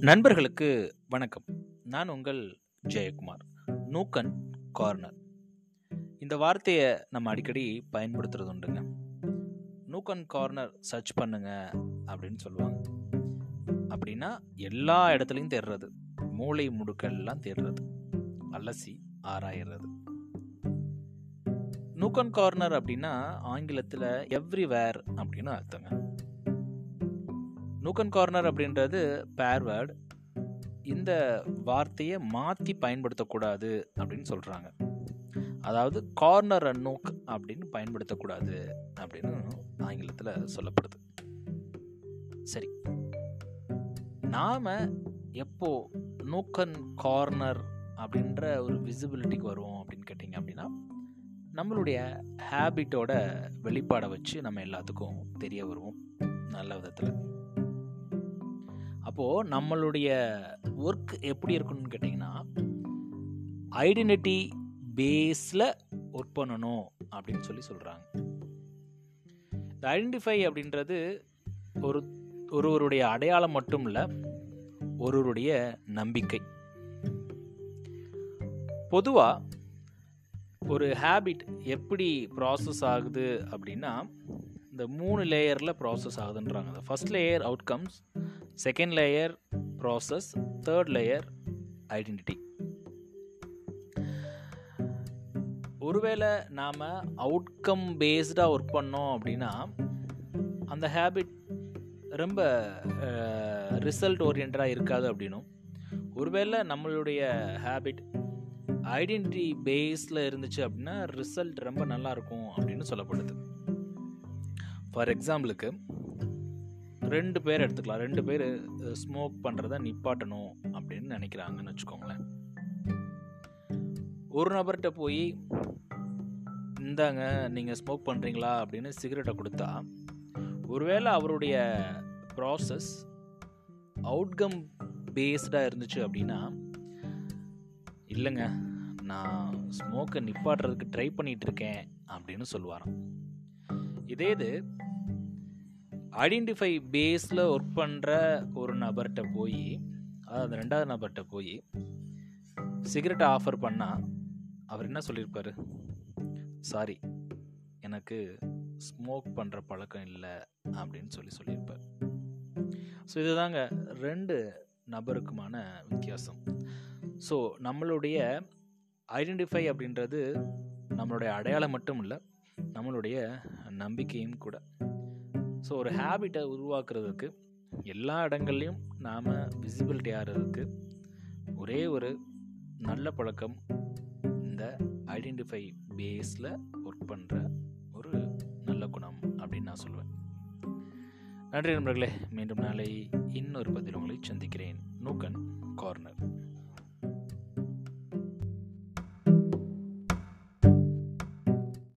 நண்பர்களுக்கு வணக்கம். நான் உங்கள் ஜெயக்குமார் நூக்கன் கார்னர். இந்த வார்த்தையை நம்ம அடிக்கடி பயன்படுத்துறது உண்டுங்க. நூக்கன் கார்னர் சர்ச் பண்ணுங்க அப்படின்னு சொல்லுவாங்க. அப்படின்னா எல்லா இடத்துலையும் தேடுறது. மூளை முடுக்கெல்லாம் தேடுறது. அலசி ஆராயிறது. நூக்கன் கார்னர் அப்படின்னா ஆங்கிலத்தில் எவ்ரிவேர் அப்படின்னு அர்த்தங்க. நூக்கன் கார்னர் அப்படின்றது பேர்வேர்டு இந்த வார்த்தையை மாற்றி பயன்படுத்தக்கூடாது அப்படின்னு சொல்கிறாங்க அதாவது கார்னர் அண்ட் நூக் அப்படின்னு பயன்படுத்தக்கூடாது அப்படின்னு ஆங்கிலத்தில் சொல்லப்படுது. சரி. நாம் எப்போ நூக்கன் கார்னர் அப்படின்ற ஒரு விசிபிலிட்டிக்கு வருவோம் அப்படின்னு கேட்டிங்க அப்படின்னா நம்மளுடைய ஹேபிட்டோட வெளிப்பாடை வச்சு நம்ம எல்லாத்துக்கும் தெரிய வருவோம். நல்ல விதத்தில். அப்போது நம்மளுடைய ஒர்க் எப்படி இருக்கணும்னு கேட்டிங்கன்னா ஐடென்டிட்டி பேஸில் ஒர்க் பண்ணணும் அப்படின்னு சொல்லி சொல்கிறாங்க இந்த ஐடென்டிஃபை அப்படின்றது ஒரு ஒருவருடைய அடையாளம் மட்டும் இல்லை ஒருவருடைய நம்பிக்கை. பொதுவாக ஒரு ஹேபிட் எப்படி ப்ராசஸ் ஆகுது அப்படின்னா இந்த மூணு லேயரில் process ஆகுதுன்றாங்க. First layer outcomes second layer process third layer identity ஒருவேளை நாம் அவுட்கம் பேஸ்டாக ஒர்க் பண்ணோம் அப்படின்னா அந்த ஹேபிட் ரொம்ப ரிசல்ட் ஓரியன்டாக இருக்காது அப்படின்னும். ஒருவேளை நம்மளுடைய ஹேபிட் ஐடென்டிட்டி பேஸில் இருந்துச்சு அப்படின்னா ரிசல்ட் ரொம்ப நல்லா இருக்கும் அப்படின்னு சொல்லப்படுது. ஃபார் எக்ஸாம்பிளுக்கு ரெண்டு பேர் எடுத்துக்கலாம். ரெண்டு பேர் ஸ்மோக் பண்ணுறத நிப்பாட்டணும் அப்படின்னு நினைக்கிறாங்கன்னு வச்சுக்கோங்களேன். ஒரு நபர்கிட்ட போய் இந்தாங்க நீங்கள் ஸ்மோக் பண்ணுறீங்களா அப்படின்னு சிகரெட்டை கொடுத்தா ஒருவேளை அவருடைய ப்ராசஸ் அவுட்கம் பேஸ்டாக இருந்துச்சு அப்படின்னா இல்லைங்க நான் ஸ்மோக்கை நிப்பாட்டுறதுக்கு ட்ரை பண்ணிகிட்டு இருக்கேன் அப்படின்னு சொல்லுவாராம். இதே இது ஐடென்டிஃபை பேஸில் ஒர்க் பண்ணுற ஒரு நபர்கிட்ட போய் அதாவது ரெண்டாவது நபர்கிட்ட போய் சிகரெட்டை ஆஃபர் பண்ணால் அவர் என்ன சொல்லியிருப்பார் சாரி எனக்கு ஸ்மோக் பண்ணுற பழக்கம் இல்லை அப்படின்னு சொல்லி சொல்லியிருப்பார் ஸோ இதுதாங்க ரெண்டு நபருக்குமான வித்தியாசம். ஸோ நம்மளுடைய ஐடென்டிஃபை அப்படின்றது நம்மளுடைய அடையாளம் மட்டும் இல்லை நம்மளுடைய நம்பிக்கையும் கூட. ஸோ ஒரு ஹேபிட்டை உருவாக்குறதுக்கு எல்லா இடங்கள்லையும் நாம் விசிபிலிட்டி ஆகிறதுக்கு ஒரே ஒரு நல்ல பழக்கம் இந்த ஐடென்டிஃபை பேஸில் ஒர்க் பண்ணுற ஒரு நல்ல குணம் அப்படின்னு நான் சொல்லுவேன் நன்றி நண்பர்களே மீண்டும் நாளை இன்னொரு பதில் உங்களை சந்திக்கிறேன். Nook and corner